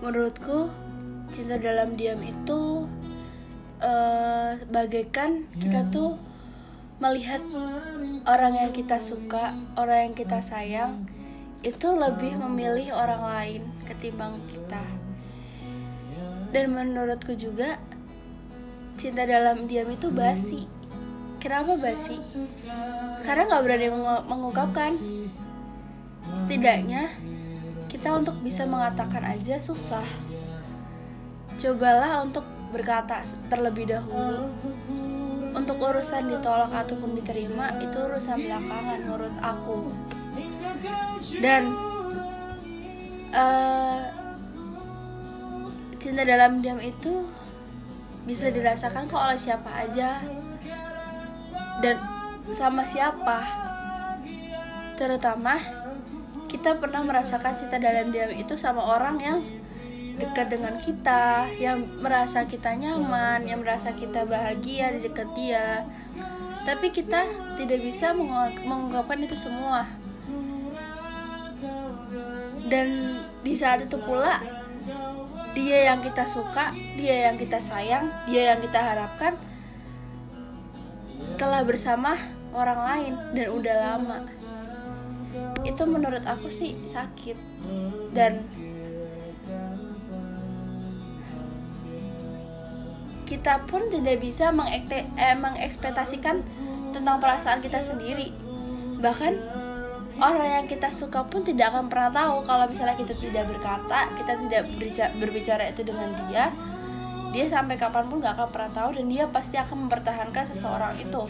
menurutku cinta dalam diam itu uh, bagaikan kita tuh melihat orang yang kita suka, orang yang kita sayang itu lebih memilih orang lain ketimbang kita. Dan menurutku juga cinta dalam diam itu basi. Kenapa basi? Karena nggak berani mengungkapkan. Setidaknya kita untuk bisa mengatakan aja susah. Cobalah untuk berkata terlebih dahulu. Untuk urusan ditolak ataupun diterima itu urusan belakangan menurut aku. Dan uh, cinta dalam diam itu bisa dirasakan kok oleh siapa aja dan sama siapa terutama kita pernah merasakan cinta dalam diam itu sama orang yang dekat dengan kita, yang merasa kita nyaman, yang merasa kita bahagia di dekat dia. Tapi kita tidak bisa mengungkapkan itu semua. Dan di saat itu pula dia yang kita suka, dia yang kita sayang, dia yang kita harapkan telah bersama orang lain dan udah lama itu menurut aku sih sakit. Dan kita pun tidak bisa mengekte, eh, mengekspektasikan tentang perasaan kita sendiri. Bahkan orang yang kita suka pun tidak akan pernah tahu kalau misalnya kita tidak berkata kita tidak berbicara, berbicara itu dengan dia dia sampai kapan pun gak akan pernah tahu dan dia pasti akan mempertahankan seseorang itu